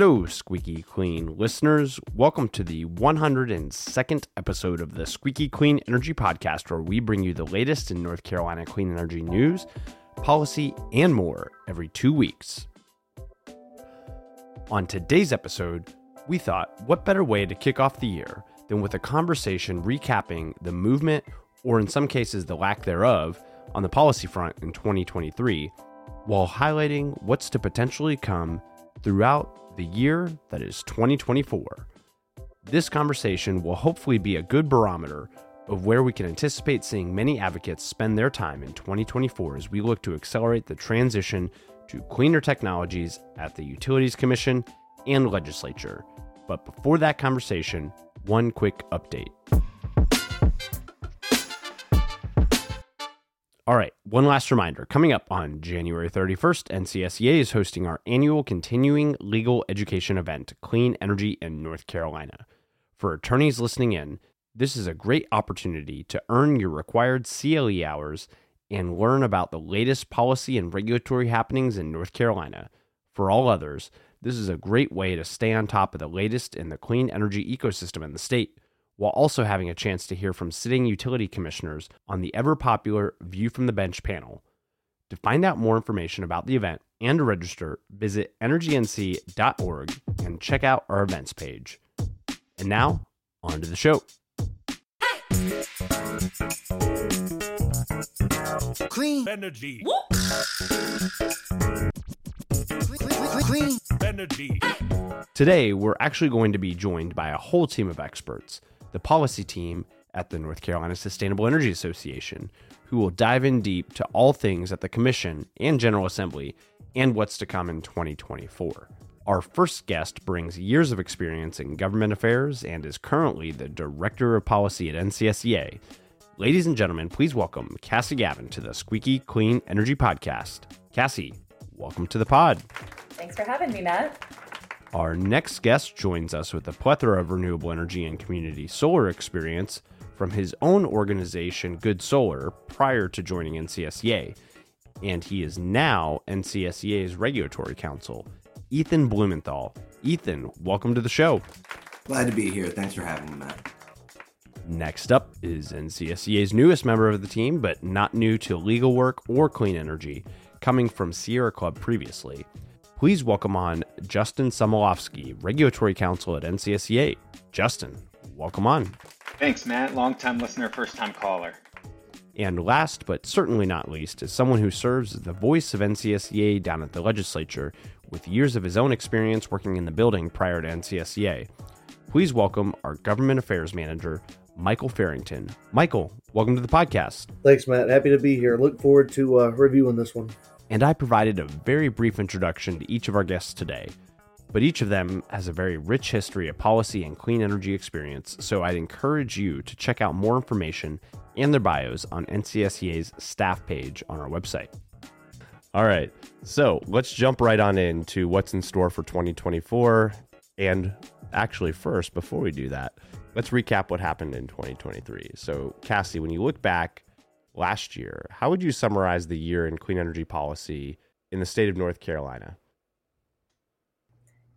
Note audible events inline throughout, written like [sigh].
Hello, Squeaky Clean listeners. Welcome to the 102nd episode of the Squeaky Clean Energy Podcast, where we bring you the latest in North Carolina clean energy news, policy, and more every two weeks. On today's episode, we thought what better way to kick off the year than with a conversation recapping the movement, or in some cases, the lack thereof, on the policy front in 2023, while highlighting what's to potentially come throughout the year that is 2024. This conversation will hopefully be a good barometer of where we can anticipate seeing many advocates spend their time in 2024 as we look to accelerate the transition to cleaner technologies at the Utilities Commission and legislature. But before that conversation, one quick update. All right, one last reminder. Coming up on January 31st, NCSEA is hosting our annual continuing legal education event, Clean Energy in North Carolina. For attorneys listening in, this is a great opportunity to earn your required CLE hours and learn about the latest policy and regulatory happenings in North Carolina. For all others, this is a great way to stay on top of the latest in the clean energy ecosystem in the state while also having a chance to hear from sitting utility commissioners on the ever popular View from the Bench panel. To find out more information about the event and to register, visit energync.org and check out our events page. And now, on to the show. Clean energy. Clean energy. Today, we're actually going to be joined by a whole team of experts the policy team at the North Carolina Sustainable Energy Association, who will dive in deep to all things at the Commission and General Assembly and what's to come in 2024. Our first guest brings years of experience in government affairs and is currently the Director of Policy at NCSEA. Ladies and gentlemen, please welcome Cassie Gavin to the Squeaky Clean Energy Podcast. Cassie, welcome to the pod. Thanks for having me, Matt. Our next guest joins us with a plethora of renewable energy and community solar experience from his own organization, Good Solar, prior to joining NCSEA. And he is now NCSEA's regulatory counsel, Ethan Blumenthal. Ethan, welcome to the show. Glad to be here. Thanks for having me, Matt. Next up is NCSEA's newest member of the team, but not new to legal work or clean energy, coming from Sierra Club previously. Please welcome on Justin Somelofske, Regulatory Counsel at NCSEA. Justin, welcome on. Thanks, Matt. Long time listener, first time caller. And last but certainly not least is someone who serves as the voice of NCSEA down at the legislature with years of his own experience working in the building prior to NCSEA. Please welcome our government affairs manager, Michael Fairrington. Michael, welcome to the podcast. Thanks, Matt. Happy to be here. Look forward to uh, reviewing this one and I provided a very brief introduction to each of our guests today. But each of them has a very rich history of policy and clean energy experience, so I'd encourage you to check out more information and their bios on NCSEA's staff page on our website. All right, so let's jump right on into what's in store for 2024. And actually, first, before we do that, let's recap what happened in 2023. So, Cassie, when you look back last year. How would you summarize the year in clean energy policy in the state of North Carolina?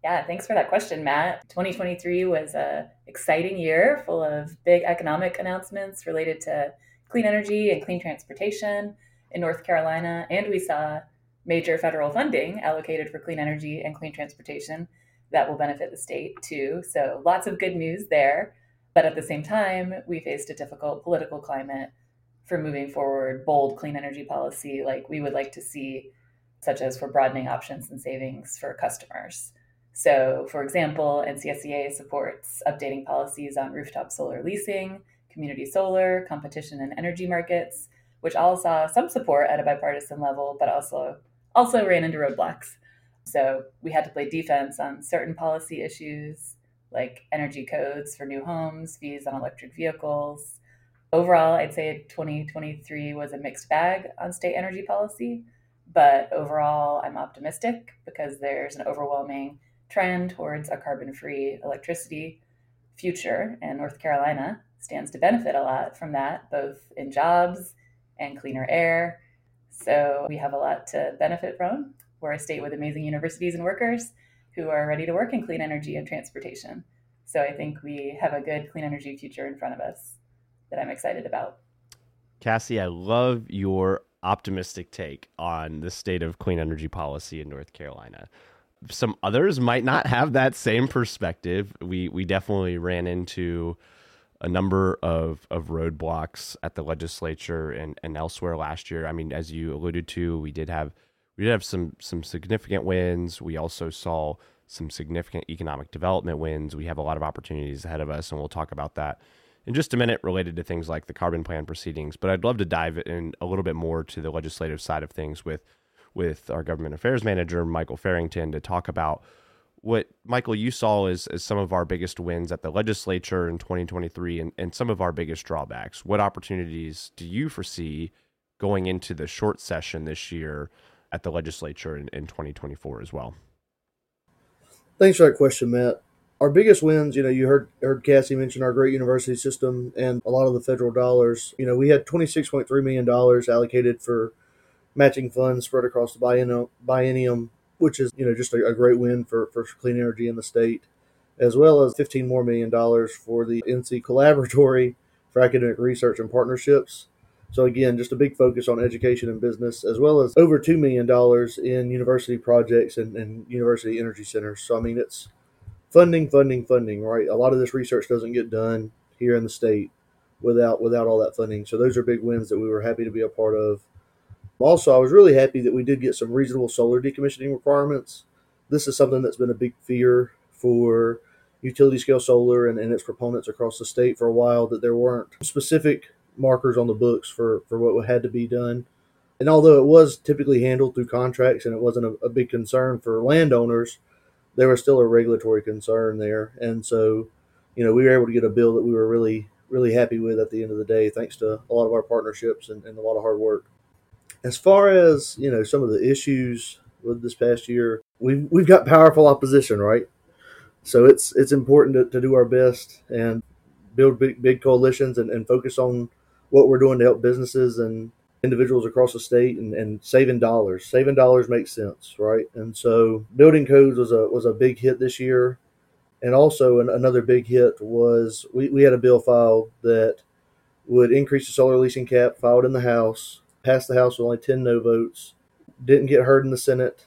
Yeah, thanks for that question, Matt. 2023 was a exciting year full of big economic announcements related to clean energy and clean transportation in North Carolina, and we saw major federal funding allocated for clean energy and clean transportation that will benefit the state too. So, lots of good news there. But at the same time, we faced a difficult political climate for moving forward bold clean energy policy like we would like to see, such as for broadening options and savings for customers. So, for example, NCSEA supports updating policies on rooftop solar leasing, community solar, competition in energy markets, which all saw some support at a bipartisan level, but also also ran into roadblocks. So we had to play defense on certain policy issues like energy codes for new homes, fees on electric vehicles, overall, I'd say 2023 was a mixed bag on state energy policy. But overall, I'm optimistic because there's an overwhelming trend towards a carbon free electricity future, and North Carolina stands to benefit a lot from that, both in jobs and cleaner air. So we have a lot to benefit from. We're a state with amazing universities and workers who are ready to work in clean energy and transportation. So I think we have a good clean energy future in front of us that I'm excited about. Cassie, I love your optimistic take on the state of clean energy policy in North Carolina. Some others might not have that same perspective. We we definitely ran into a number of, of roadblocks at the legislature and, and elsewhere last year. I mean, as you alluded to, we did have we did have some some significant wins. We also saw some significant economic development wins. We have a lot of opportunities ahead of us, and we'll talk about that in just a minute related to things like the carbon plan proceedings. But I'd love to dive in a little bit more to the legislative side of things with with our government affairs manager Michael Fairrington to talk about what Michael you saw as, as some of our biggest wins at the legislature in 2023 and, and some of our biggest drawbacks. What opportunities do you foresee going into the short session this year at the legislature in, in 2024 as well? Thanks for that question, Matt our biggest wins, you know, you heard heard Cassie mention our great university system and a lot of the federal dollars. You know, we had twenty six point three million dollars allocated for matching funds spread across the biennium, which is you know just a, a, great win for, for clean energy in the state, as well as fifteen more million dollars for the NC Collaboratory for academic research and partnerships. So again, just a big focus on education and business, as well as over two million dollars in university projects and, and university energy centers. So I mean, it's funding, funding, funding. Right, a lot of this research doesn't get done here in the state without without all that funding. So those are big wins that we were happy to be a part of. Also, I was really happy that we did get some reasonable solar decommissioning requirements. This is something that's been a big fear for utility scale solar and, and its proponents across the state for a while that there weren't specific markers on the books for, for what had to be done. And although it was typically handled through contracts and it wasn't a, a big concern for landowners, there was still a regulatory concern there, and so you know we were able to get a bill that we were really really happy with at the end of the day, thanks to a lot of our partnerships and, and a lot of hard work. As far as you know, some of the issues with this past year, we've we've got powerful opposition, right? So it's it's important to, to do our best and build big big coalitions and, and focus on what we're doing to help businesses and individuals across the state and, and saving dollars. Saving dollars makes sense, right? And so building codes was a was a big hit this year. And also an, another big hit was we, we had a bill filed that would increase the solar leasing cap, filed in the House, passed the House with only 10 no votes, didn't get heard in the Senate,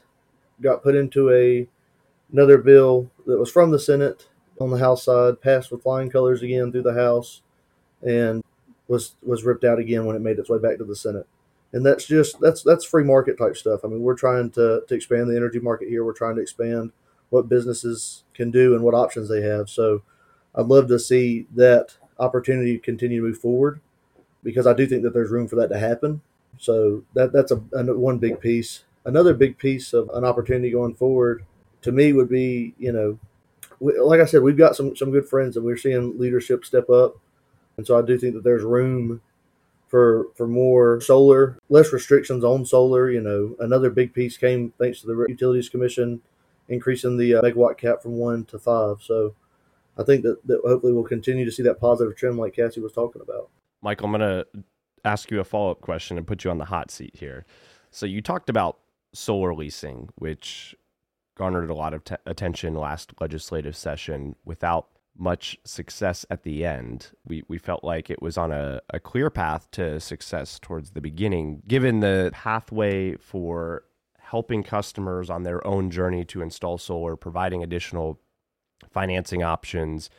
got put into a another bill that was from the Senate on the House side, passed with flying colors again through the House, and was was ripped out again when it made its way back to the Senate. And that's just that's that's free market type stuff. I mean, we're trying to, to expand the energy market here. We're trying to expand what businesses can do and what options they have. So I'd love to see that opportunity continue to move forward because I do think that there's room for that to happen. So that that's a, a one big piece. Another big piece of an opportunity going forward to me would be, you know, like I said, we've got some some good friends and we're seeing leadership step up and so I do think that there's room for for more solar, less restrictions on solar. You know, another big piece came thanks to the Utilities Commission increasing the uh, megawatt cap from one to five. So I think that, that hopefully we'll continue to see that positive trend like Cassie was talking about. Michael, I'm going to ask you a follow up question and put you on the hot seat here. So you talked about solar leasing, which garnered a lot of t- attention last legislative session without much success at the end. We we felt like it was on a, a clear path to success towards the beginning, given the pathway for helping customers on their own journey to install solar, providing additional financing options,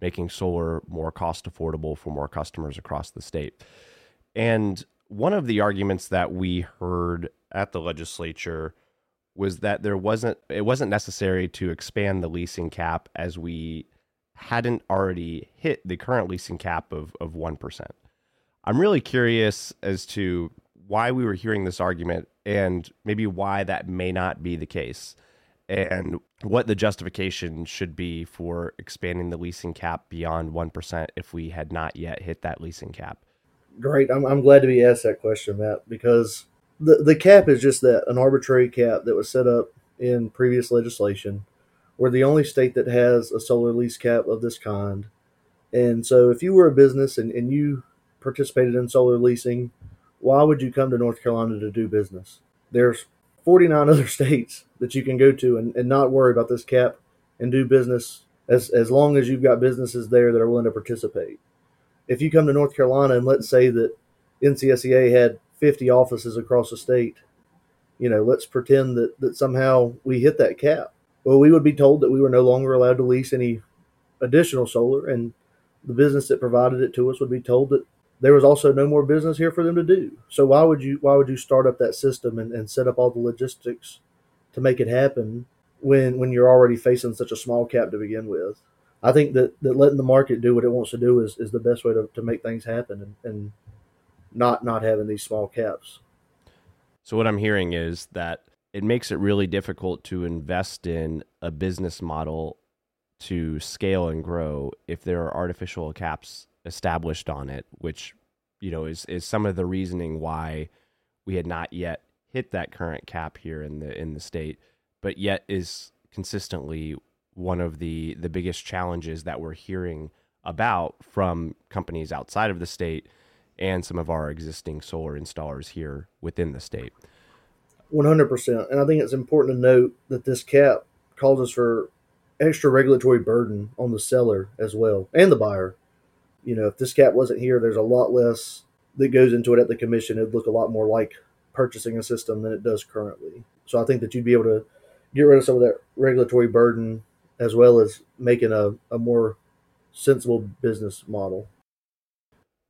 making solar more cost affordable for more customers across the state. And one of the arguments that we heard at the legislature was that there wasn't it wasn't necessary to expand the leasing cap as we hadn't already hit the current leasing cap of, of 1%. I'm really curious as to why we were hearing this argument and maybe why that may not be the case and what the justification should be for expanding the leasing cap beyond 1% if we had not yet hit that leasing cap. Great. I'm, I'm glad to be asked that question, Matt, because the, the cap is just that an arbitrary cap that was set up in previous legislation. We're the only state that has a solar lease cap of this kind. And so if you were a business and, and you participated in solar leasing, why would you come to North Carolina to do business? There's 49 [laughs] other states that you can go to and, and not worry about this cap and do business as, as long as you've got businesses there that are willing to participate. If you come to North Carolina and let's say that NCSEA had 50 offices across the state, you know, let's pretend that, that somehow we hit that cap. Well, we would be told that we were no longer allowed to lease any additional solar, and the business that provided it to us would be told that there was also no more business here for them to do. So why would you why would you start up that system and, and set up all the logistics to make it happen when when you're already facing such a small cap to begin with? I think that, that letting the market do what it wants to do is, is the best way to, to make things happen and, and not not having these small caps. So what I'm hearing is that it makes it really difficult to invest in a business model to scale and grow if there are artificial caps established on it, which you know is is some of the reasoning why we had not yet hit that current cap here in the in the state, but yet is consistently one of the the biggest challenges that we're hearing about from companies outside of the state and some of our existing solar installers here within the state. 100%. And I think it's important to note that this cap causes for extra regulatory burden on the seller as well and the buyer. You know, if this cap wasn't here, there's a lot less that goes into it at the commission. It'd look a lot more like purchasing a system than it does currently. So I think that you'd be able to get rid of some of that regulatory burden as well as making a, a more sensible business model.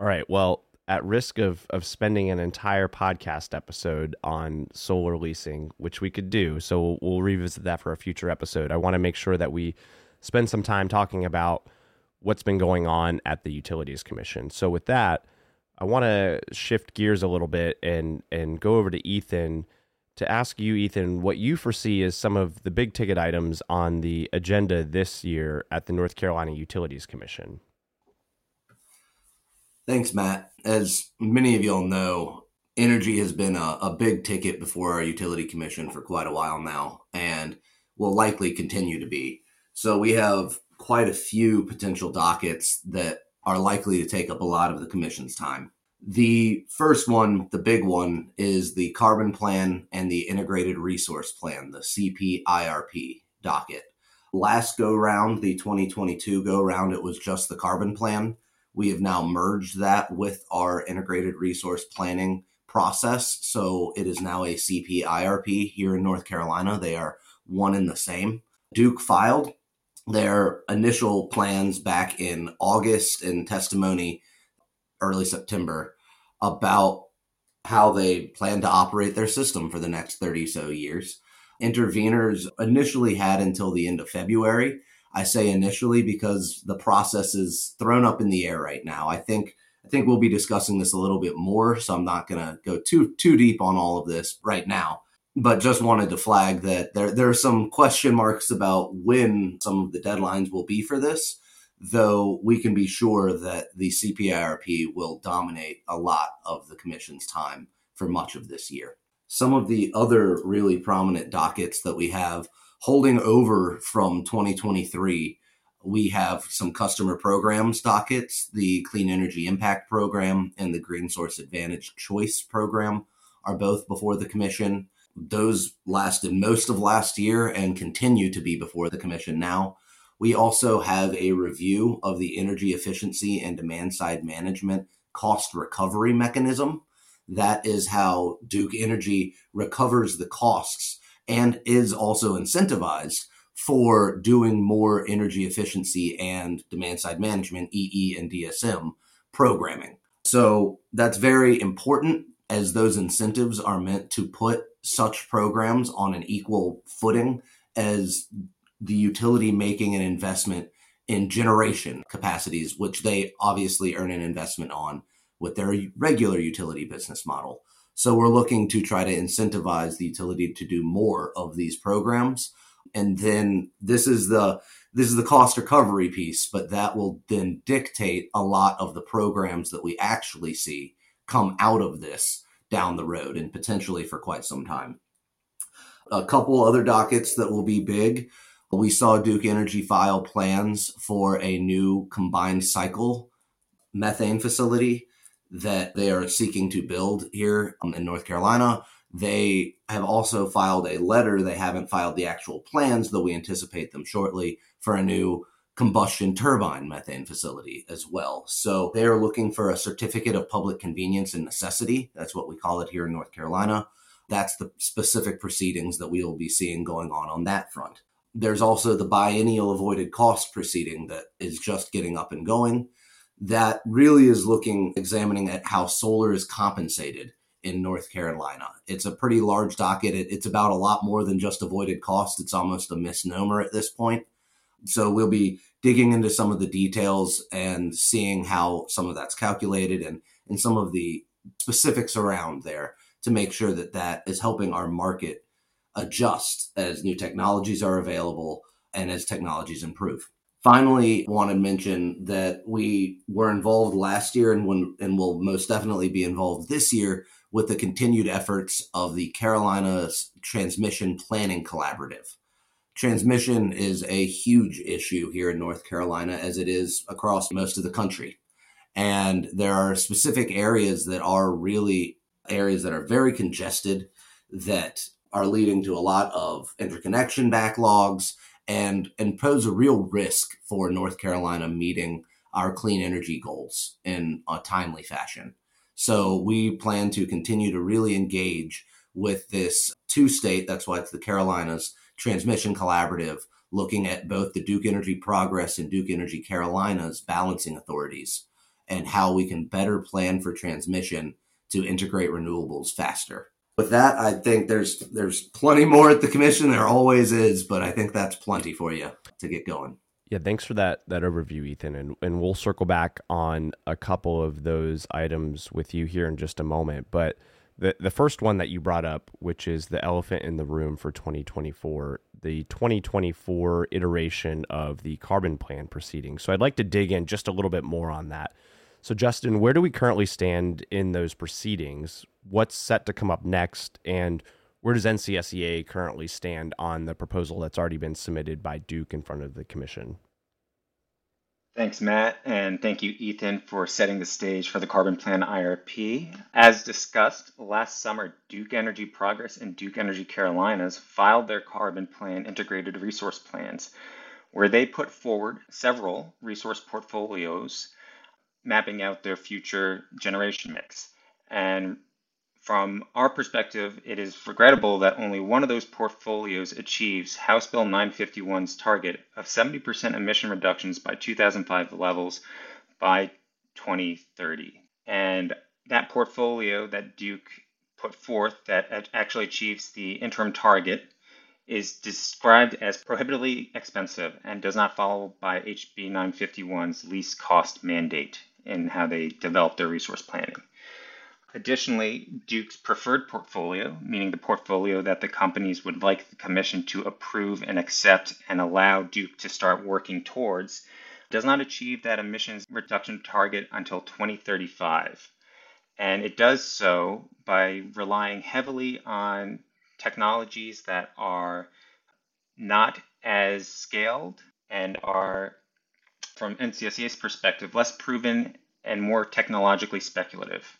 All right. Well, at risk of of spending an entire podcast episode on solar leasing, which we could do. So we'll, revisit that for a future episode. I want to make sure that we spend some time talking about what's been going on at the Utilities Commission. So with that, I want to shift gears a little bit and and go over to Ethan to ask you, Ethan, what you foresee as some of the big ticket items on the agenda this year at the North Carolina Utilities Commission. Thanks, Matt. As many of y'all know, energy has been a, a, big ticket before our utility commission for quite a while now and will likely continue to be. So we have quite a few potential dockets that are likely to take up a lot of the commission's time. The first one, the big one, is the carbon plan and the integrated resource plan, the CPIRP docket. Last go round, the 2022 go round, it was just the carbon plan we have now merged that with our integrated resource planning process. So it is now a CPIRP here in North Carolina. They are one and the same. Duke filed their initial plans back in August in testimony early September about how they plan to operate their system for the next 30 so years. Interveners initially had until the end of February I say initially because the process is thrown up in the air right now. I think I think we'll be discussing this a little bit more, so I'm not going to go too too deep on all of this right now. But just wanted to flag that there there are some question marks about when some of the deadlines will be for this, though we can be sure that the CPIRP will dominate a lot of the commission's time for much of this year. Some of the other really prominent dockets that we have holding over from 2023, we have some customer programs dockets. The Clean Energy Impact Program and the Green Source Advantage Choice Program are both before the Commission. Those lasted most of last year and continue to be before the Commission now. We also have a review of the energy efficiency and demand side management cost recovery mechanism. That is how Duke Energy recovers the costs and is also incentivized for doing more energy efficiency and demand side management, EE and DSM programming. So that's very important as those incentives are meant to put such programs on an equal footing as the utility making an investment in generation capacities, which they obviously earn an investment on with their regular utility business model. So we're looking to try to incentivize the utility to do more of these programs. And then this is the this is the cost recovery piece, but that will then dictate a lot of the programs that we actually see come out of this down the road and potentially for quite some time. A couple other dockets that will be big. We saw Duke Energy file plans for a new combined cycle methane facility that they are seeking to build here um, in North Carolina. They have also filed a letter. They haven't filed the actual plans, though we anticipate them shortly for a new combustion turbine methane facility as well. So they are looking for a certificate of public convenience and necessity. That's what we call it here in North Carolina. That's the specific proceedings that we will be seeing going on on that front. There's also the biennial avoided cost proceeding that is just getting up and going. That really is looking, examining at how solar is compensated in North Carolina. It's a pretty large docket. It, it's about a lot more than just avoided cost. It's almost a misnomer at this point. So we'll be digging into some of the details and seeing how some of that's calculated and, and some of the specifics around there to make sure that that is helping our market adjust as new technologies are available and as technologies improve. Finally, want to mention that we were involved last year and when, and will most definitely be involved this year with the continued efforts of the Carolina Transmission Planning Collaborative transmission is a huge issue here in North Carolina, as it is across most of the country. And there are specific areas that are really areas that are very congested that are leading to a lot of interconnection backlogs and, and pose a real risk for North Carolina meeting our clean energy goals in a timely fashion. So we plan to continue to really engage with this two state, that's why it's the Carolinas, Transmission Collaborative, looking at both the Duke Energy Progress and Duke Energy Carolinas balancing authorities and how we can better plan for transmission to integrate renewables faster. With that, I think there's there's plenty more at the commission. There always is, but I think that's plenty for you to get going. Yeah, thanks for that that overview, Ethan, and and we'll circle back on a couple of those items with you here in just a moment. But the the first one that you brought up, which is the elephant in the room for 2024, the 2024 iteration of the carbon plan proceeding. So I'd like to dig in just a little bit more on that. So Justin, where do we currently stand in those proceedings? What's set to come up next and where does NCSEA currently stand on the proposal that's already been submitted by Duke in front of the commission? Thanks, Matt, and thank you, Ethan, for setting the stage for the Carbon Plan IRP. As discussed, last summer, Duke Energy Progress and Duke Energy Carolinas filed their Carbon Plan Integrated Resource Plans, where they put forward several resource portfolios mapping out their future generation mix. And from our perspective, it is regrettable that only one of those portfolios achieves House Bill 951's target of 70% emission reductions by 2005 levels by 2030. And that portfolio that Duke put forth that actually achieves the interim target is described as prohibitively expensive and does not follow by HB 951's least cost mandate in how they develop their resource planning. Additionally, Duke's preferred portfolio, meaning the portfolio that the companies would like the Commission to approve and accept and allow Duke to start working towards, does not achieve that emissions reduction target until 2035. And it does so by relying heavily on technologies that are not as scaled and are, from NCSEA's perspective, less proven and more technologically speculative.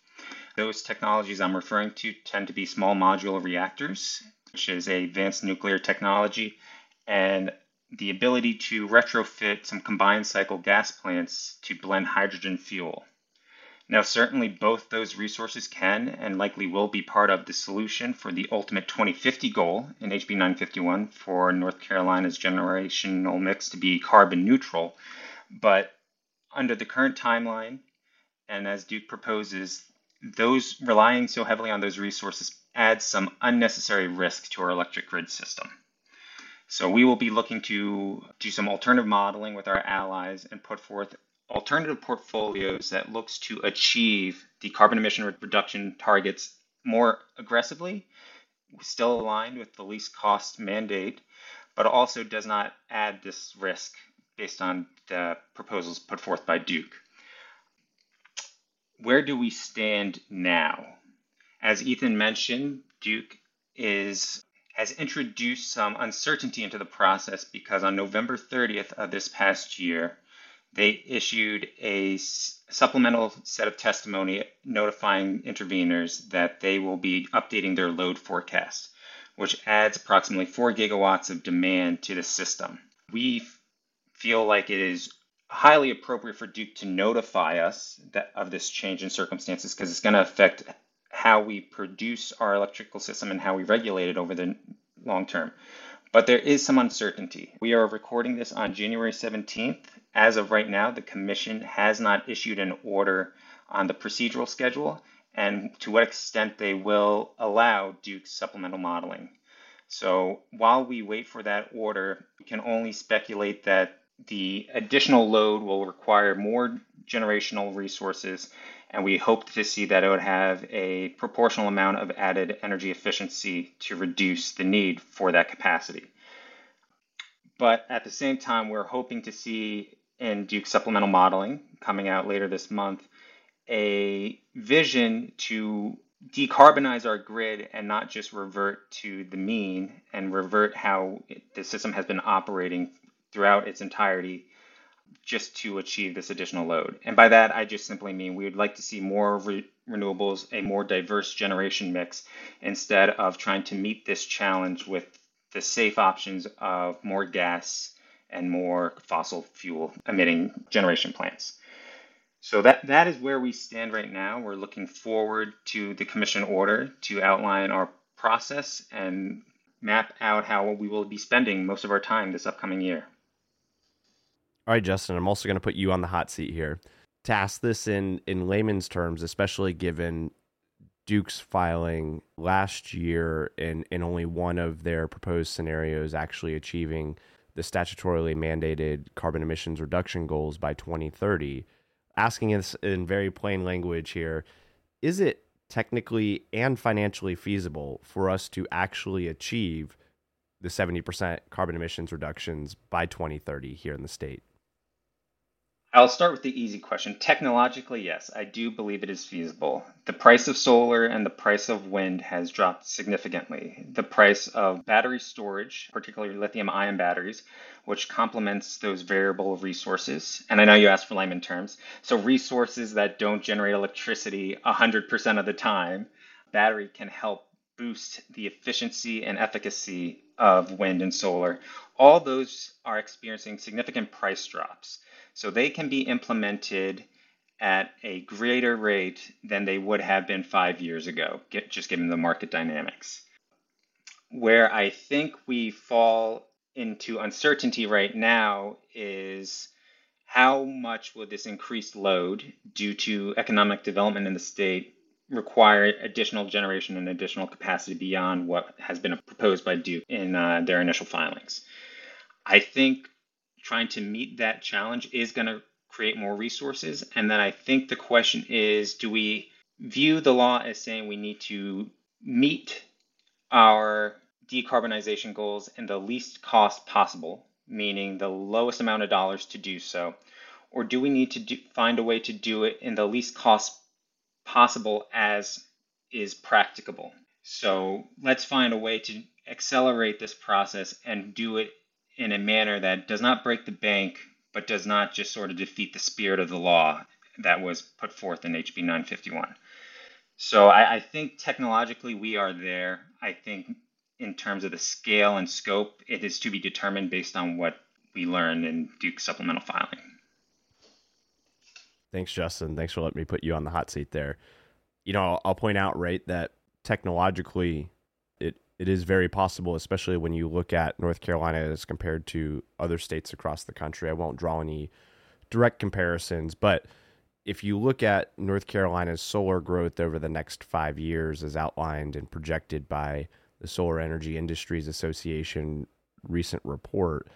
Those technologies I'm referring to tend to be small modular reactors, which is a advanced nuclear technology, and the ability to retrofit some combined cycle gas plants to blend hydrogen fuel. Now, certainly both those resources can and likely will be part of the solution for the ultimate 2050 goal in HB 951 for North Carolina's generational mix to be carbon neutral. But under the current timeline, and as Duke proposes, those relying so heavily on those resources adds some unnecessary risk to our electric grid system. So we will be looking to do some alternative modeling with our allies and put forth alternative portfolios that looks to achieve the carbon emission reduction targets more aggressively, still aligned with the least cost mandate, but also does not add this risk based on the proposals put forth by Duke where do we stand now? As Ethan mentioned, Duke is has introduced some uncertainty into the process because on November 30th of this past year, they issued a supplemental set of testimony notifying interveners that they will be updating their load forecast, which adds approximately 4 gigawatts of demand to the system. We feel like it is highly appropriate for Duke to notify us that, of this change in circumstances because it's going to affect how we produce our electrical system and how we regulate it over the long term. But there is some uncertainty. We are recording this on January 17th. As of right now, the Commission has not issued an order on the procedural schedule and to what extent they will allow Duke's supplemental modeling. So while we wait for that order, we can only speculate that the additional load will require more generational resources, and we hope to see that it would have a proportional amount of added energy efficiency to reduce the need for that capacity. But at the same time, we're hoping to see in Duke supplemental modeling coming out later this month a vision to decarbonize our grid and not just revert to the mean and revert how the system has been operating throughout its entirety just to achieve this additional load. And by that, I just simply mean we would like to see more re- renewables, a more diverse generation mix, instead of trying to meet this challenge with the safe options of more gas and more fossil fuel emitting generation plants. So that, that is where we stand right now. We're looking forward to the commission order to outline our process and map out how we will be spending most of our time this upcoming year. All right, Justin, I'm also going to put you on the hot seat here to ask this in in layman's terms, especially given Duke's filing last year in in only one of their proposed scenarios actually achieving the statutorily mandated carbon emissions reduction goals by 2030. Asking this in very plain language here, is it technically and financially feasible for us to actually achieve the 70% carbon emissions reductions by 2030 here in the state? I'll start with the easy question. Technologically, yes, I do believe it is feasible. The price of solar and the price of wind has dropped significantly. The price of battery storage, particularly lithium ion batteries, which complements those variable resources, and I know you asked for layman terms, so resources that don't generate electricity 100% of the time, battery can help boost the efficiency and efficacy of wind and solar. All those are experiencing significant price drops. So they can be implemented at a greater rate than they would have been five years ago, get, just given the market dynamics. Where I think we fall into uncertainty right now is how much will this increased load due to economic development in the state require additional generation and additional capacity beyond what has been proposed by Duke in uh, their initial filings. I think trying to meet that challenge is going to create more resources. And then I think the question is do we view the law as saying we need to meet our decarbonization goals in the least cost possible, meaning the lowest amount of dollars to do so? Or do we need to do, find a way to do it in the least cost possible as is practicable? So let's find a way to accelerate this process and do it in a manner that does not break the bank, but does not just sort of defeat the spirit of the law that was put forth in HB 951. So I, I think technologically we are there. I think in terms of the scale and scope, it is to be determined based on what we learn in Duke supplemental filing. Thanks, Justin. Thanks for letting me put you on the hot seat there. You know, I'll, I'll point out, right, that technologically it is very possible, especially when you look at North Carolina as compared to other states across the country. I won't draw any direct comparisons, but if you look at North Carolina's solar growth over the next five years, as outlined and projected by the Solar Energy Industries Association recent report,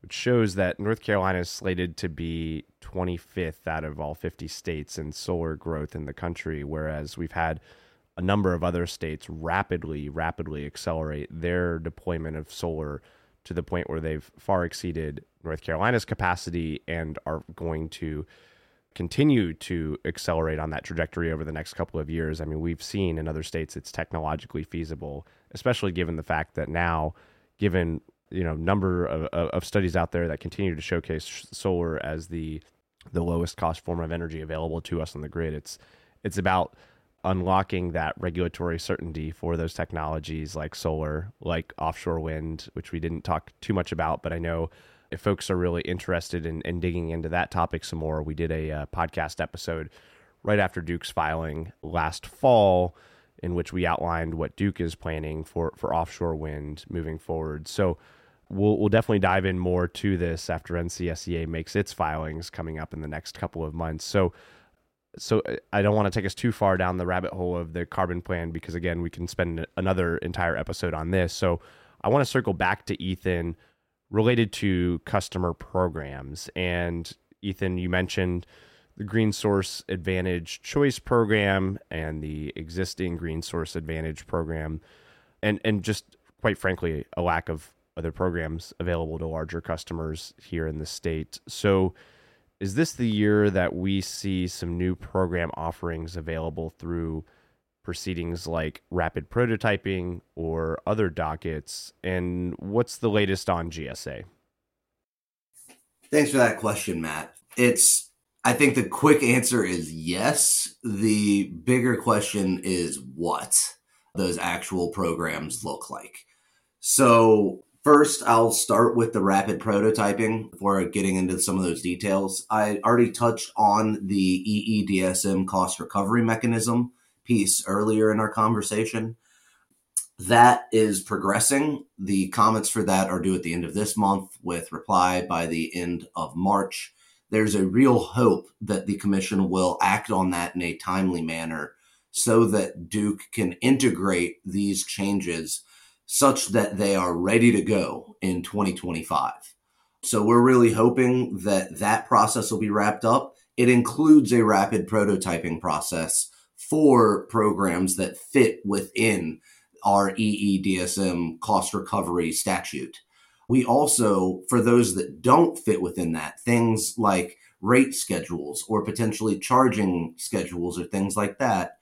which shows that North Carolina is slated to be 25th out of all 50 states in solar growth in the country, whereas we've had a number of other states rapidly, rapidly accelerate their deployment of solar to the point where they've far exceeded North Carolina's capacity and are going to continue to accelerate on that trajectory over the next couple of years. I mean, we've seen in other states it's technologically feasible, especially given the fact that now, given you know number of, of studies out there that continue to showcase solar as the the lowest cost form of energy available to us on the grid, it's it's about unlocking that regulatory certainty for those technologies like solar, like offshore wind, which we didn't talk too much about, but I know if folks are really interested in, in digging into that topic some more, we did a uh, podcast episode right after Duke's filing last fall, in which we outlined what Duke is planning for for offshore wind moving forward. So we'll we'll definitely dive in more to this after NCSEA makes its filings coming up in the next couple of months. So so uh, I don't want to take us too far down the rabbit hole of the carbon plan because again we can spend another entire episode on this. So I want to circle back to Ethan related to customer programs. And Ethan, you mentioned the Green Source Advantage Choice program and the existing Green Source Advantage program, and and just quite frankly, a lack of other programs available to larger customers here in the state. So, is this the year that we see some new program offerings available through proceedings like rapid prototyping or other dockets? And what's the latest on GSA? Thanks for that question, Matt. It's I think the quick answer is yes. The bigger question is what those actual programs look like. So, first, I'll start with the rapid prototyping before getting into some of those details. I already touched on the EEDSM cost recovery mechanism piece earlier in our conversation. That is progressing. The comments for that are due at the end of this month with reply by the end of March. There's a real hope that the commission will act on that in a timely manner so that Duke can integrate these changes such that they are ready to go in 2025. So we're really hoping that that process will be wrapped up. It includes a rapid prototyping process for programs that fit within our EEDSM cost recovery statute. We also, for those that don't fit within that, things like rate schedules or potentially charging schedules or things like that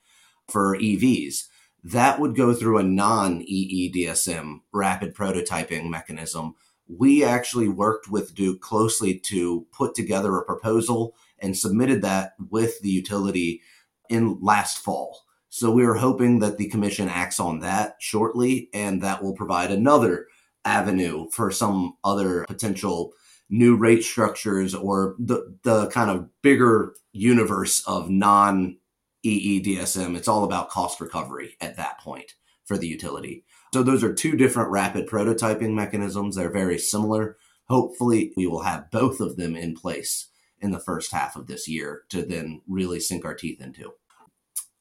for EVs, that would go through a non EEDSM rapid prototyping mechanism. We actually worked with Duke closely to put together a proposal and submitted that with the utility in last fall. So we are hoping that the commission acts on that shortly, and that will provide another avenue for some other potential new rate structures or the, the kind of bigger universe of non EEDSM. It's all about cost recovery at that point for the utility. So those are two different rapid prototyping mechanisms. They're very similar. Hopefully, we will have both of them in place in the first half of this year to then really sink our teeth into.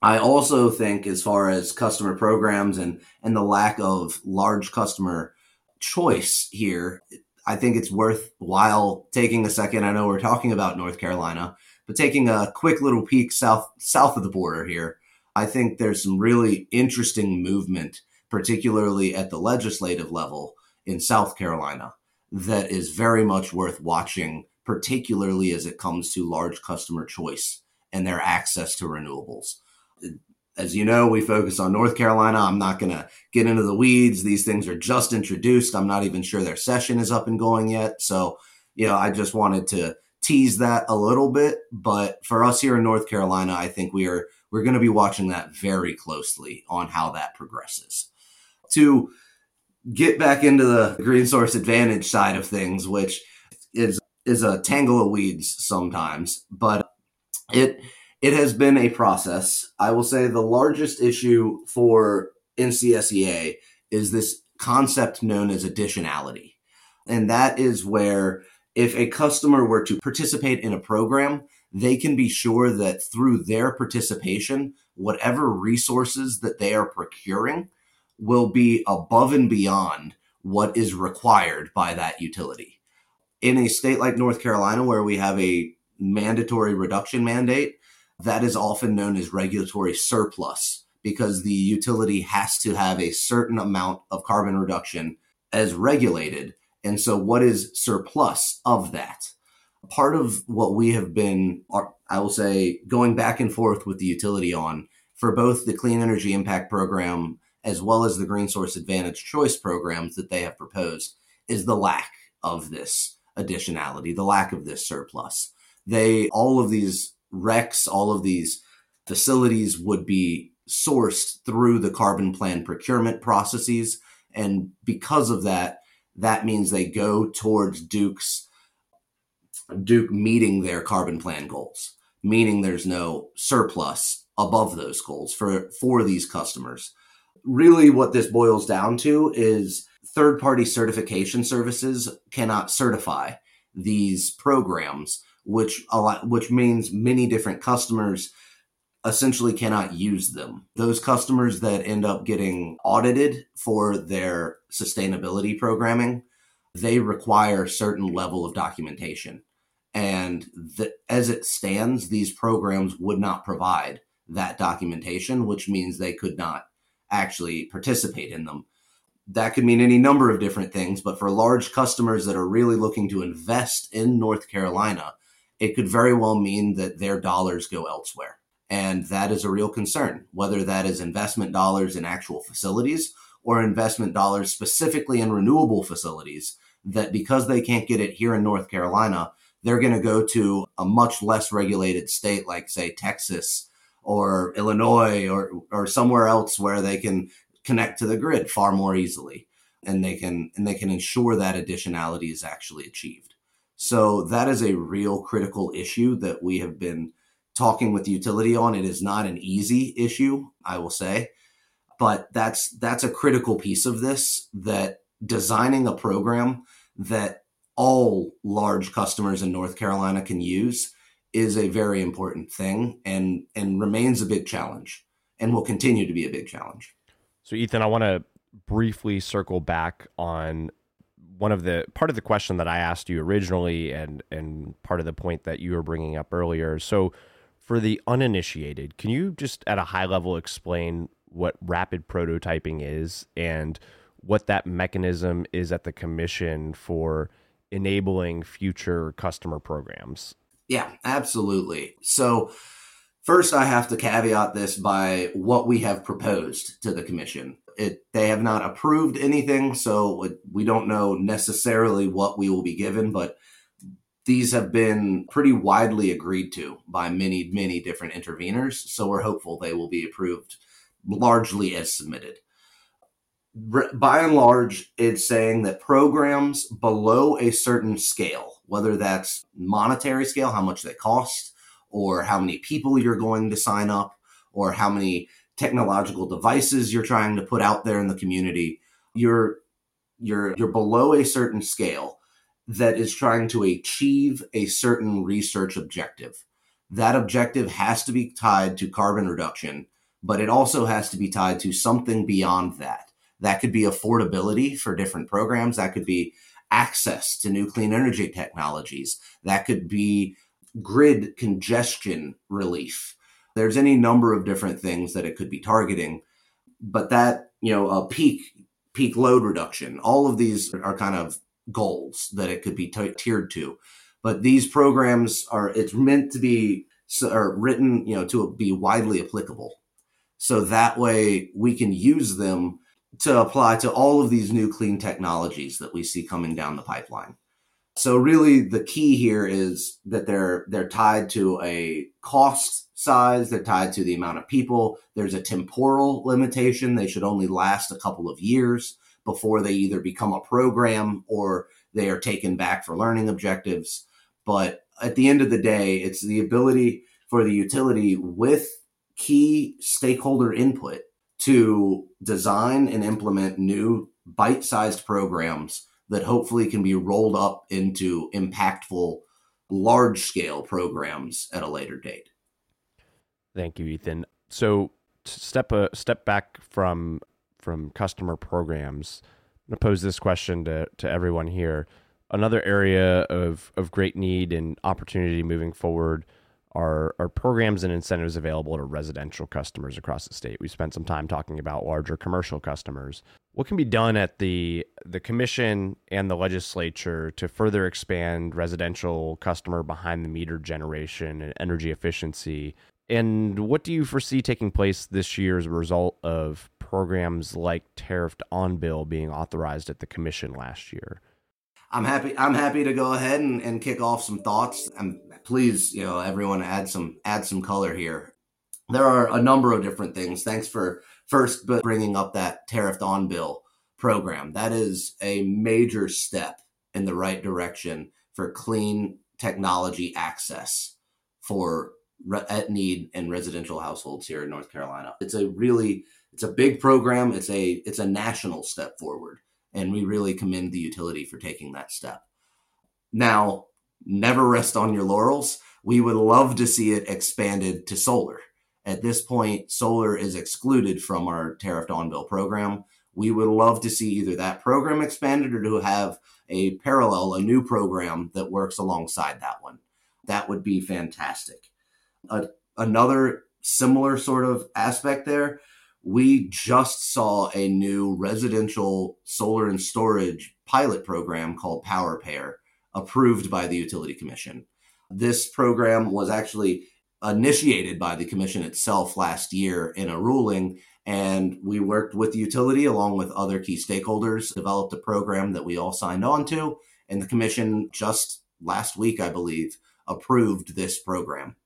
I also think as far as customer programs and and the lack of large customer choice here, I think it's worthwhile taking a second. I know we're talking about North Carolina, but taking a quick little peek south south of the border here, I think there's some really interesting movement, particularly at the legislative level in South Carolina, that is very much worth watching, particularly as it comes to large customer choice and their access to renewables as you know, we focus on North Carolina. I'm not going to get into the weeds. These things are just introduced. I'm not even sure their session is up and going yet. So, you know, I just wanted to tease that a little bit. But for us here in North Carolina, I think we are we're going to be watching that very closely on how that progresses. To get back into the green source advantage side of things, which is is a tangle of weeds sometimes, but it it has been a process. I will say the largest issue for NCSEA is this concept known as additionality. And that is where if a customer were to participate in a program, they can be sure that through their participation, whatever resources that they are procuring will be above and beyond what is required by that utility. In a state like North Carolina, where we have a mandatory reduction mandate, that is often known as regulatory surplus because the utility has to have a certain amount of carbon reduction as regulated. And so, what is surplus of that? part of what we have been, uh, I will say, going back and forth with the utility on for both the Clean Energy Impact Program as well as the Green Source Advantage Choice programs that they have proposed is the lack of this additionality, the lack of this surplus. They, all of these RECs, all of these facilities would be sourced through the carbon plan procurement processes. And because of that, that means they go towards Duke's Duke meeting their carbon plan goals, meaning there's no surplus above those goals for, for these customers. Really, what this boils down to is third party certification services cannot certify these programs, which a lot, which means many different customers essentially cannot use them. Those customers that end up getting audited for their sustainability programming, they require certain level of documentation. And the, as it stands, these programs would not provide that documentation, which means they could not actually participate in them. That could mean any number of different things, but for large customers that are really looking to invest in North Carolina, it could very well mean that their dollars go elsewhere. And that is a real concern, whether that is investment dollars in actual facilities or investment dollars specifically in renewable facilities, that because they can't get it here in North Carolina, they're going to go to a much less regulated state like, say, Texas or Illinois or, or somewhere else where they can connect to the grid far more easily and they can and they can ensure that additionality is actually achieved. So that is a real critical issue that we have been talking with the utility on. It is not an easy issue, I will say, but that's that's a critical piece of this that designing a program that all large customers in North Carolina can use is a very important thing and and remains a big challenge and will continue to be a big challenge. So Ethan, I want to briefly circle back on one of the part of the question that I asked you originally and and part of the point that you were bringing up earlier. So for the uninitiated, can you just at a high level explain what rapid prototyping is and what that mechanism is at the commission for enabling future customer programs? Yeah, absolutely. So, first, I have to caveat this by what we have proposed to the commission. It, they have not approved anything, so we don't know necessarily what we will be given, but these have been pretty widely agreed to by many, many different interveners. So we're hopeful they will be approved largely as submitted. By and large, it's saying that programs below a certain scale, whether that's monetary scale, how much they cost, or how many people you're going to sign up, or how many technological devices you're trying to put out there in the community, you're you're you're below a certain scale that is trying to achieve a certain research objective. That objective has to be tied to carbon reduction, but it also has to be tied to something beyond that. That could be affordability for different programs. That could be access to new clean energy technologies. That could be grid congestion relief. There's any number of different things that it could be targeting, but that, you know, a peak, peak load reduction, all of these are kind of goals that it could be t- tiered to. But these programs are it's meant to be are written, you know, to be widely applicable. So that way we can use them to apply to all of these new clean technologies that we see coming down the pipeline. So really the key here is that they're they're tied to a cost size, they're tied to the amount of people. There's a temporal limitation. They should only last a couple of years before they either become a program or they are taken back for learning objectives. But at the end of the day, it's the ability for the utility with key stakeholder input to design and implement new bite sized programs that hopefully can be rolled up into impactful large scale programs at a later date. Thank you, Ethan. So step a step back from from customer programs. Going to pose this question to, to everyone here. Another area of, of great need and opportunity moving forward are, are programs and incentives available to residential customers across the state. We spent some time talking about larger commercial customers. What can be done at the the commission and the legislature to further expand residential customer behind the meter generation and energy efficiency? And what do you foresee taking place this year as a result of programs like tariffed on bill being authorized at the commission last year? I'm happy. I'm happy to go ahead and, and kick off some thoughts. And please, you know, everyone add some add some color here. There are a number of different things. Thanks for first bringing up that tariffed on bill program. That is a major step in the right direction for clean technology access for at need and residential households here in North Carolina. It's a really it's a big program. It's a it's a national step forward, and we really commend the utility for taking that step. Now, never rest on your laurels. We would love to see it expanded to solar. At this point, solar is excluded from our tariffed on bill program. We would love to see either that program expanded or to have a parallel, a new program that works alongside that one. That would be fantastic. A, another similar sort of aspect there we just saw a new residential solar and storage pilot program called Power Pair approved by the Utility Commission. This program was actually initiated by the Commission itself last year in a ruling, and we worked with the utility along with other key stakeholders, developed a program that we all signed on to, and the Commission just last week, I believe, approved this program.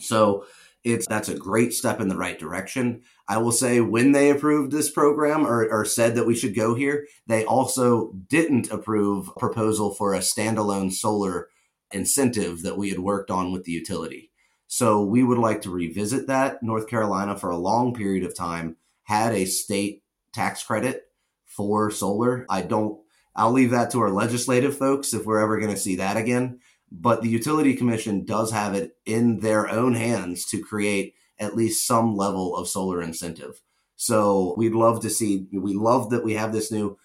So it's that's a great step in the right direction. I will say when they approved this program or, or said that we should go here, they also didn't approve a proposal for a standalone solar incentive that we had worked on with the utility. So we would like to revisit that. North Carolina, for a long period of time, had a state tax credit for solar. I don't, I'll leave that to our legislative folks if we're ever going to see that again but the utility commission does have it in their own hands to create at least some level of solar incentive. So we'd love to see, we love that we have this new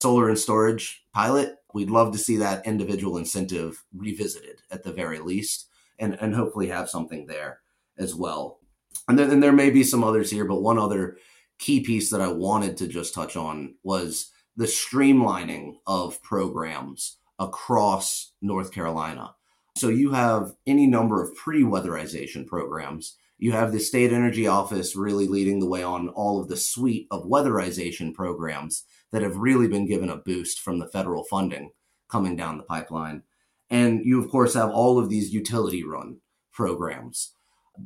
solar and storage pilot. We'd love to see that individual incentive revisited at the very least and, and hopefully have something there as well. And then and there may be some others here, but one other key piece that I wanted to just touch on was the streamlining of programs across North Carolina. So you have any number of pre weatherization programs. You have the State Energy Office really leading the way on all of the suite of weatherization programs that have really been given a boost from the federal funding coming down the pipeline. And you, of course, have all of these utility run programs.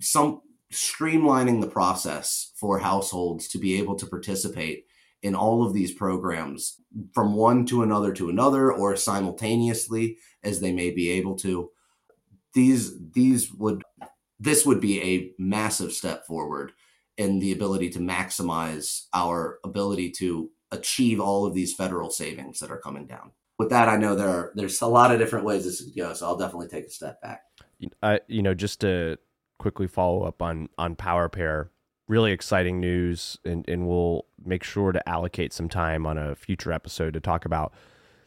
Some streamlining the process for households to be able to participate in all of these programs from one to another to another or simultaneously as they may be able to these these would this would be a massive step forward in the ability to maximize our ability to achieve all of these federal savings that are coming down. With that i know there are there's a lot of different ways this could go so i'll definitely take a step back. Uh, you know just to quickly follow up on on PowerPair really exciting news, and, and we'll make sure to allocate some time on a future episode to talk about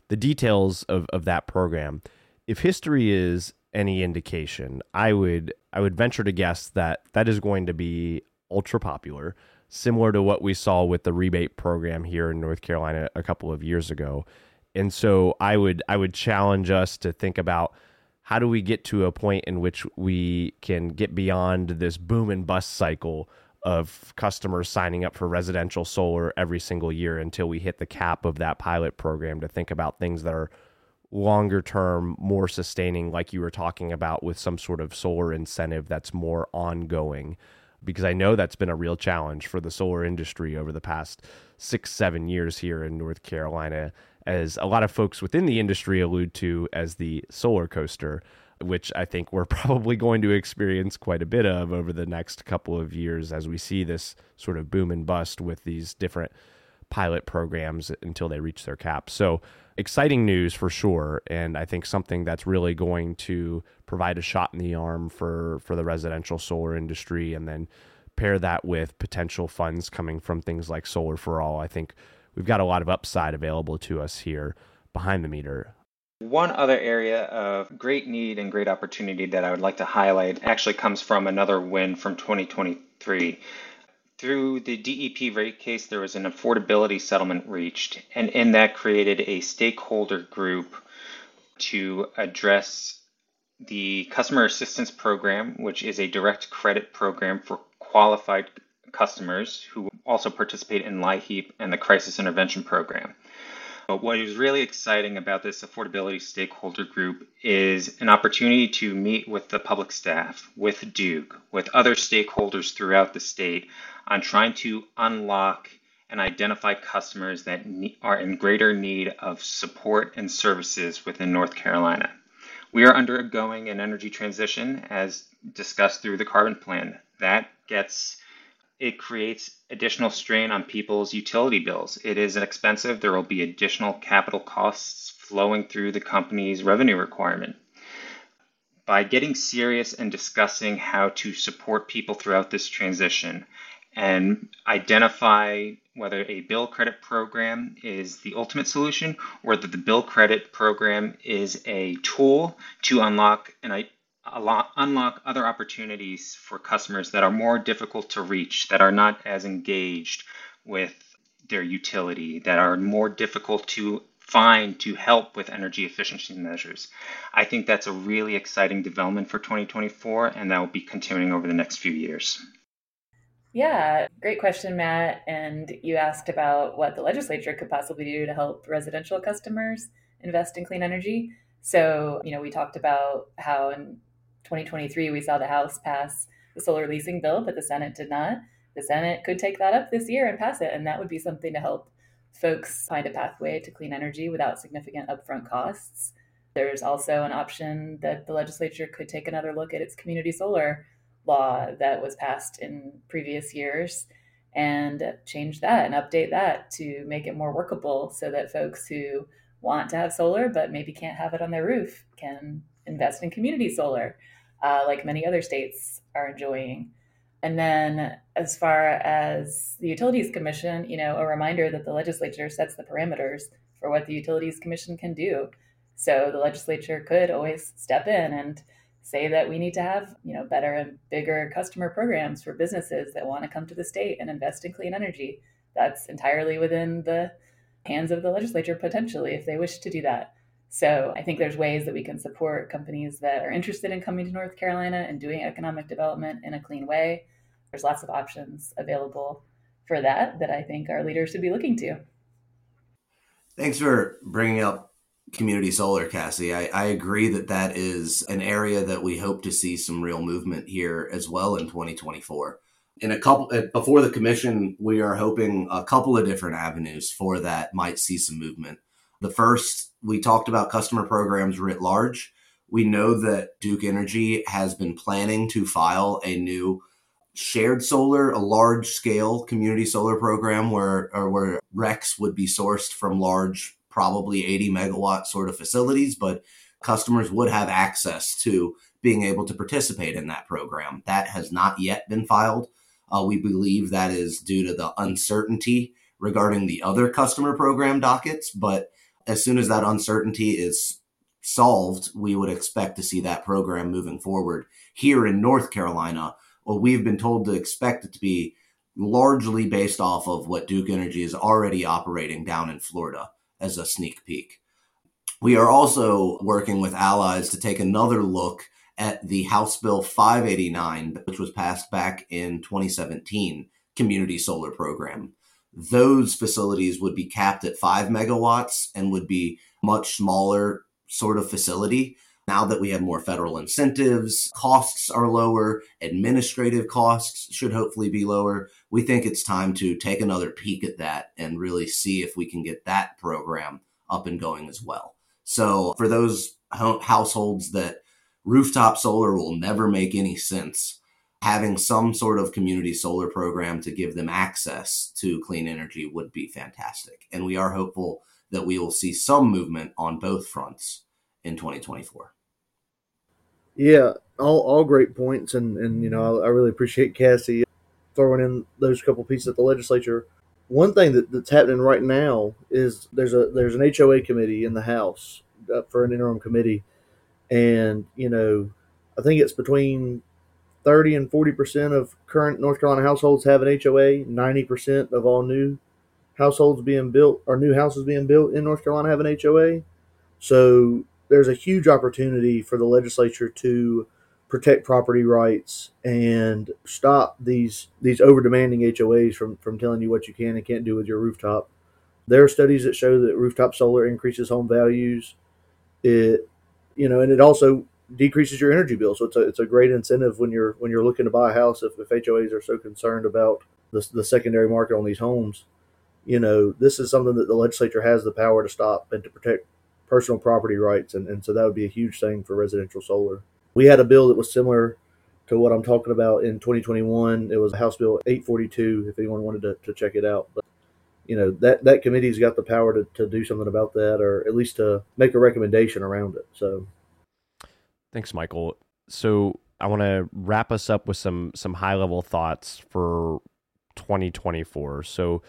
the details of, of that program. If history is any indication, I would I would venture to guess that that is going to be ultra popular, similar to what we saw with the rebate program here in North Carolina a couple of years ago. And so I would I would challenge us to think about how do we get to a point in which we can get beyond this boom and bust cycle of customers signing up for residential solar every single year until we hit the cap of that pilot program to think about things that are longer term, more sustaining, like you were talking about with some sort of solar incentive that's more ongoing. Because I know that's been a real challenge for the solar industry over the past six, seven years here in North Carolina, as a lot of folks within the industry allude to as the solar coaster which I think we're [laughs] probably going to experience quite a bit of over the next couple of years as we see this sort of boom and bust with these different pilot programs until they reach their cap. So, exciting news for sure and I think something that's really going to provide a shot in the arm for for the residential solar industry and then pair that with potential funds coming from things like solar for all. I think we've got a lot of upside available to us here behind the meter One other area of great need and great opportunity that I would like to highlight actually comes from another win from 2023. Through the DEP rate case, there was an affordability settlement reached, and in that created a stakeholder group to address the Customer Assistance Program, which is a direct credit program for qualified customers who also participate in LIHEAP and the Crisis Intervention Program. But what is really exciting about this affordability stakeholder group is an opportunity to meet with the public staff, with Duke, with other stakeholders throughout the state on trying to unlock and identify customers that are in greater need of support and services within North Carolina. We are undergoing an energy transition as discussed through the carbon plan. That gets it creates additional strain on people's utility bills. It is expensive. There will be additional capital costs flowing through the company's revenue requirement. By getting serious and discussing how to support people throughout this transition and identify whether a bill credit program is the ultimate solution or that the bill credit program is a tool to unlock an unlock other opportunities for customers that are more difficult to reach, that are not as engaged with their utility, that are more difficult to find to help with energy efficiency measures. I think that's a really exciting development for 2024, and that will be continuing over the next few years. Yeah, great question, Matt. And you asked about what the legislature could possibly do to help residential customers invest in clean energy. So, you know, we talked about how in 2023, we saw the House pass the solar leasing bill, but the Senate did not. The Senate could take that up this year and pass it, and that would be something to help folks find a pathway to clean energy without significant upfront costs. There's also an option that the legislature could take another look at its community solar law that was passed in previous years and change that and update that to make it more workable so that folks who want to have solar but maybe can't have it on their roof can invest in community solar uh, like many other states are enjoying. And then, as far as the Utilities Commission, you know, a reminder that the legislature sets the parameters for what the Utilities Commission can do. So the legislature could always step in and say that we need to have, you know, better and bigger customer programs for businesses that want to come to the state and invest in clean energy. That's entirely within the hands of the legislature potentially if they wish to do that. So I think there's ways that we can support companies that are interested in coming to North Carolina and doing economic development in a clean way. There's lots of options available for that that I think our leaders should be looking to. Thanks for bringing up community solar, Cassie. I, I agree that that is an area that we hope to see some real movement here as well in 2024 in a couple uh, before the commission we are hoping a couple of different avenues for that might see some movement the first, we talked about customer programs writ large. We know that Duke Energy has been planning to file a new shared solar, a large scale community solar program where where RECs would be sourced from large, probably 80 megawatt sort of facilities, but customers would have access to being able to participate in that program. That has not yet been filed. Uh, we believe that is due to the uncertainty regarding the other customer program dockets, but as soon as that uncertainty is solved, we would expect to see that program moving forward. Here in North Carolina, well, we've been told to expect it to be largely based off of what Duke Energy is already operating down in Florida as a sneak peek. We are also working with allies to take another look at the House Bill 589, which was passed back in 2017 community solar program those facilities would be capped at five megawatts and would be much smaller sort of facility. Now that we have more federal incentives, costs are lower, administrative costs should hopefully be lower. We think it's time to take another peek at that and really see if we can get that program up and going as well. So, for those households that rooftop solar will never make any sense, having some sort of community solar program to give them access to clean energy would be fantastic. And we are hopeful that we will see some movement on both fronts in 2024. Yeah, all, all great points. And, and you know, I, I really appreciate Cassie throwing in those couple pieces at the legislature. One thing that, that's happening right now is there's a there's an HOA committee in the House up for an interim committee, and you know, I think it's between 30 and 40 percent of current North Carolina households have an HOA. 90 percent of all new households being built or new houses being built in North Carolina have an HOA. So there's a huge opportunity for the legislature to protect property rights and stop these these over demanding HOAs from from telling you what you can and can't do with your rooftop. There are studies that show that rooftop solar increases home values. It you know, and it also decreases your energy bill. So it's a it's a great incentive when you're when you're looking to buy a house if, if HOAs are so concerned about the, the secondary market on these homes. You know, this is something that the legislature has the power to stop and to protect personal property rights and, and so that would be a huge thing for residential solar we had a bill that was similar to what I'm talking about in 2021. It was House Bill 842. If anyone wanted to, to check it out, but you know that that committee's got the power to, to do something about that, or at least to make a recommendation around it. So, thanks, Michael. So I want to wrap us up with some some high level thoughts for 2024. So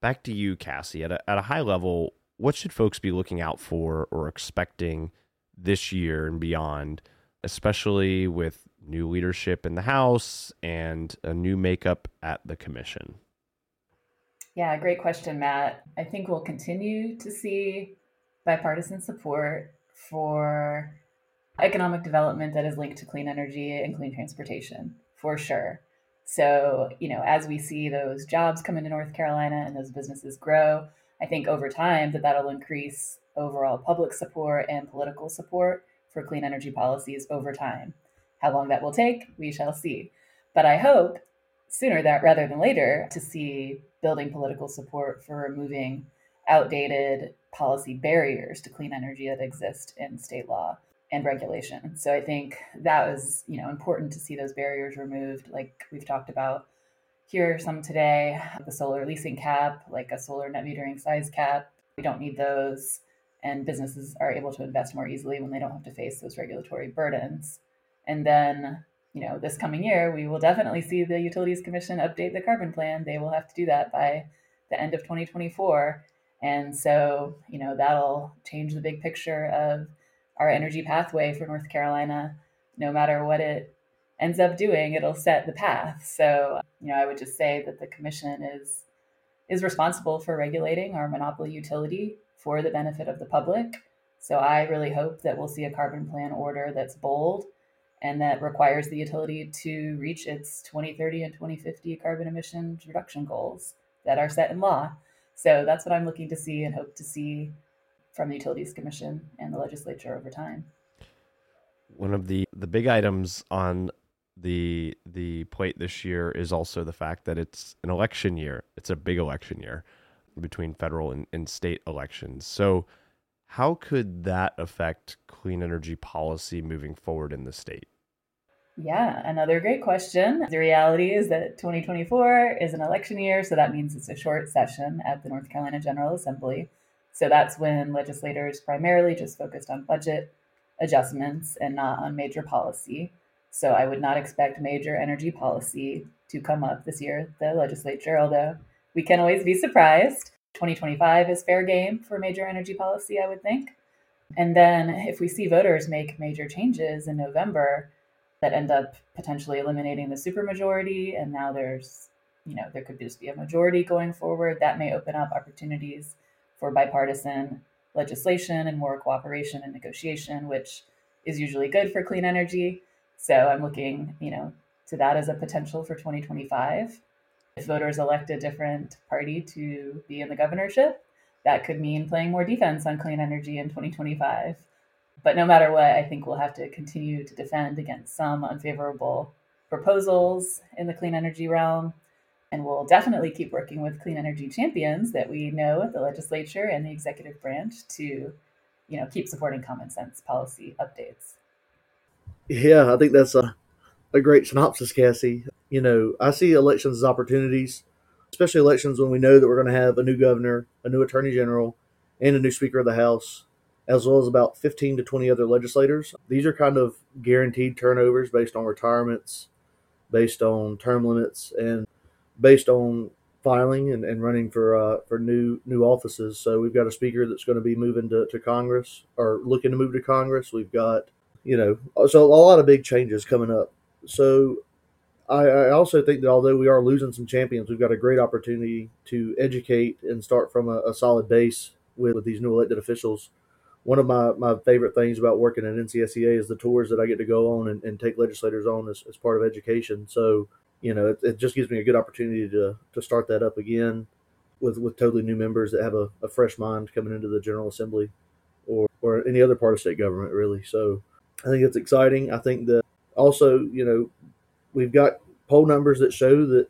back to you, Cassie. At a, at a high level, what should folks be looking out for or expecting this year and beyond? especially with new leadership in the House and a new makeup at the Commission? Yeah, great question, Matt. I think we'll continue to see bipartisan support for economic development that is linked to clean energy and clean transportation, for sure. So, you know, as we see those jobs come into North Carolina and those businesses grow, I think over time that that'll increase overall public support and political support for clean energy policies over time. How long that will take, we shall see. But I hope sooner that rather than later to see building political support for removing outdated policy barriers to clean energy that exist in state law and regulation. So I think that was, you know, important to see those barriers removed like we've talked about here are some today, the solar leasing cap, like a solar net metering size cap. We don't need those and businesses are able to invest more easily when they don't have to face those regulatory burdens. And then, you know, this coming year, we will definitely see the Utilities Commission update the carbon plan. They will have to do that by the end of 2024. And so, you know, that'll change the big picture of our energy pathway for North Carolina. No matter what it ends up doing, it'll set the path. So, you know, I would just say that the commission is is responsible for regulating our monopoly utility for the benefit of the public. So I really hope that we'll see a carbon plan order that's bold and that requires the utility to reach its 2030 and 2050 carbon emissions reduction goals that are set in law. So that's what I'm looking to see and hope to see from the Utilities Commission and the legislature over time. One of the, the big items on the the plate this year is also the fact that it's an election year. It's a big election year between federal and, and state elections. So, how could that affect clean energy policy moving forward in the state? Yeah, another great question. The reality is that 2024 is an election year, so that means it's a short session at the North Carolina General Assembly. So that's when legislators primarily just focused on budget adjustments and not on major policy. So I would not expect major energy policy to come up this year the legislature, although we can always be surprised. 2025 is fair game for major energy policy, I would think. And then if we see voters make major changes in November that end up potentially eliminating the supermajority, and now there's, you know, there could just be a majority going forward, that may open up opportunities for bipartisan legislation and more cooperation and negotiation, which is usually good for clean energy. So I'm looking, you know, to that as a potential for 2025 if voters elect a different party to be in the governorship, that could mean playing more defense on clean energy in 2025. But no matter what, I think we'll have to continue to defend against some unfavorable proposals in the clean energy realm. And we'll definitely keep working with clean energy champions that we know at the legislature and the executive branch to, you know, keep supporting common sense policy updates. Yeah, I think that's a, a great synopsis, Cassie you know, I see elections as opportunities, especially elections when we know that we're going to have a new governor, a new attorney general, and a new speaker of the House, as well as about 15 to 20 other legislators. These are kind of guaranteed turnovers based on retirements, based on term limits, and based on filing and, and running for uh, for new new offices. So we've got a speaker that's going to be moving to, to Congress or looking to move to Congress. We've got you know so a lot of big changes coming up. So I, I also think that although we are losing some champions, we've got a great opportunity to educate and start from a, a solid base with, with these new elected officials. One of my, my favorite things about working at NCSEA is the tours that I get to go on and, and take legislators on as, as part of education. So you know, it, it, just gives me a good opportunity to to start that up again with with totally new members that have a, a fresh mind coming into the General Assembly or or any other part of state government really. So I think it's exciting. I think that also, you know, we've got poll numbers that show that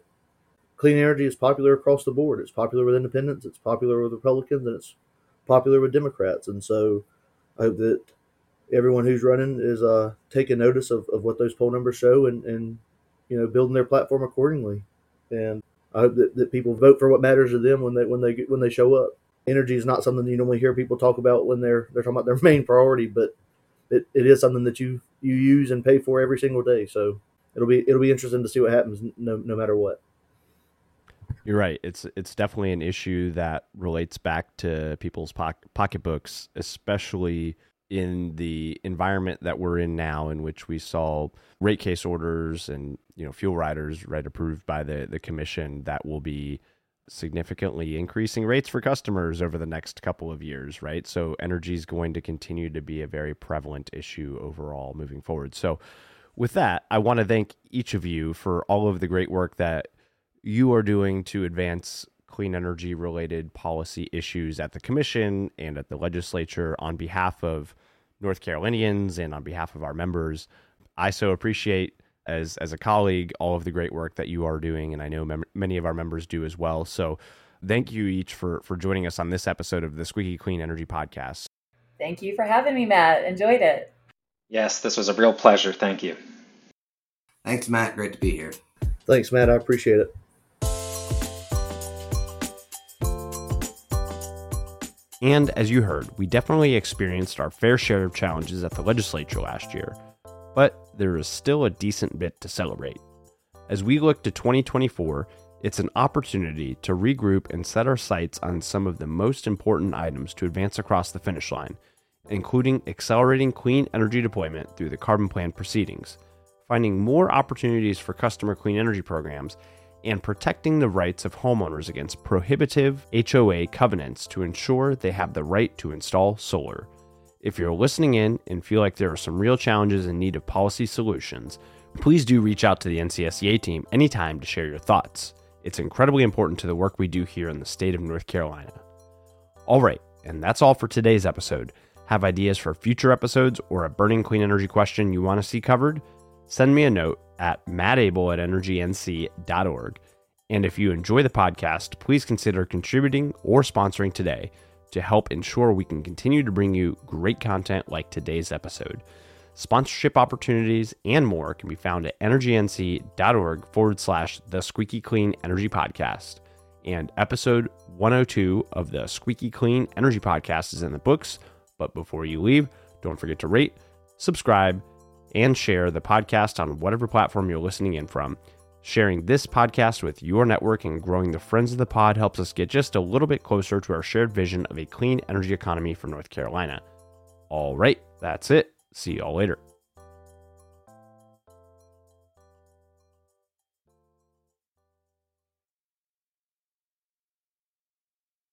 clean energy is popular across the board. It's popular with independents, it's popular with Republicans, and it's popular with Democrats. And so I hope that everyone who's running is uh, taking notice of, of what those poll numbers show and, and you know, building their platform accordingly. And I hope that, that people vote for what matters to them when they when they when they show up. Energy is not something you normally hear people talk about when they're they're talking about their [laughs] main priority, but it, it is something that you you use and pay for every single day. So it'll be it'll be interesting to see what happens no no matter what. You're right. It's it's definitely an issue that relates back to people's pocketbooks, especially in the environment that we're in now, in which we saw rate case orders and you know fuel riders right approved by the the commission that will be significantly increasing rates for customers over the next couple of years, right? So energy is going to continue to be a very prevalent issue overall moving forward. So with that, I want to thank each of you for all of the great work that you are doing to advance clean energy related policy issues at the commission and at the legislature on behalf of North Carolinians and on behalf of our members. I so appreciate as as a colleague all of the great work that you are doing and I know mem- many of our members do as well. So thank you each for for joining us on this episode of the Squeaky Clean Energy podcast. Thank you for having me, Matt. Enjoyed it. Yes, this was a real pleasure. Thank you. Thanks, Matt. Great to be here. Thanks, Matt. I appreciate it. And as you heard, we definitely experienced our fair share of challenges at the legislature last year, but there is still a decent bit to celebrate. As we look to 2024, it's an opportunity to regroup and set our sights on some of the most important items to advance across the finish line, including accelerating clean energy deployment through the carbon plan proceedings, finding more opportunities for customer clean energy programs, and protecting the rights of homeowners against prohibitive HOA covenants to ensure they have the right to install solar. If you're listening in and feel like there are some real challenges in need of policy solutions, please do reach out to the NCSEA team anytime to share your thoughts. It's incredibly important to the work we do here in the state of North Carolina. All right, and that's all for today's episode. Have ideas for future episodes or a burning clean energy question you want to see covered? Send me a note at mattabele at energync.org. And if you enjoy the podcast, please consider contributing or sponsoring today to help ensure we can continue to bring you great content like today's episode. Sponsorship opportunities and more can be found at energync.org forward slash the squeaky clean energy podcast. And episode 102 of the Squeaky Clean Energy Podcast is in the books. But before you leave, don't forget to rate, subscribe, and share the podcast on whatever platform you're listening in from. Sharing this podcast with your network and growing the friends of the pod helps us get just a little bit closer to our shared vision of a clean energy economy for North Carolina. All right, that's it. See y'all later.